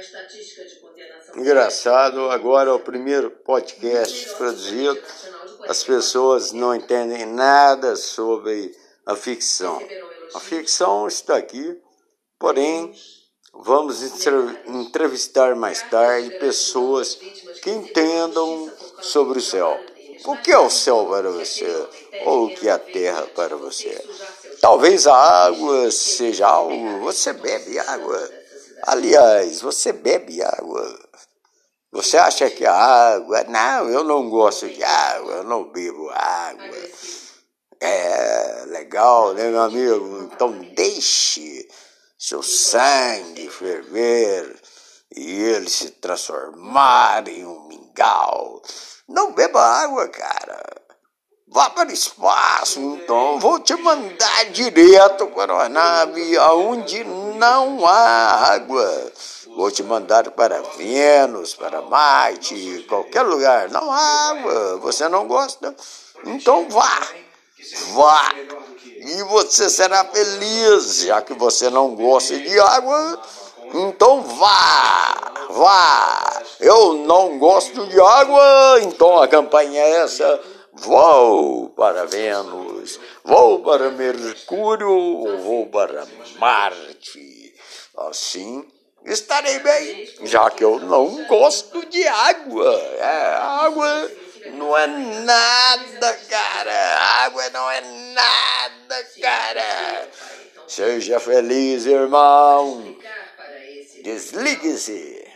estatística de condenação. Engraçado, agora é o primeiro podcast produzido. As pessoas não entendem nada sobre a ficção. A ficção está aqui, porém, vamos entrevistar mais tarde pessoas que entendam sobre o céu. O que é o céu para você? Ou o que é a terra para você? Talvez a água seja algo. Você bebe água. Aliás, você bebe água. Você acha que a água. Não, eu não gosto de água, eu não bebo água. É legal, né, meu amigo? Então deixe seu sangue ferver e ele se transformar em um mingau. Não beba água, cara. Vá para o espaço, então vou te mandar direto para a nave aonde não há água. Vou te mandar para Vênus, para Marte, qualquer lugar. Não há água. Você não gosta? Então vá. Vá. E você será feliz, já que você não gosta de água. Então vá. Vá. Eu não gosto de água, então a campanha é essa Vou para Vênus, vou para Mercúrio, vou para Marte. Assim estarei bem, já que eu não gosto de água. É, água não é nada, cara. Água não é nada, cara. Seja feliz, irmão. Desligue-se.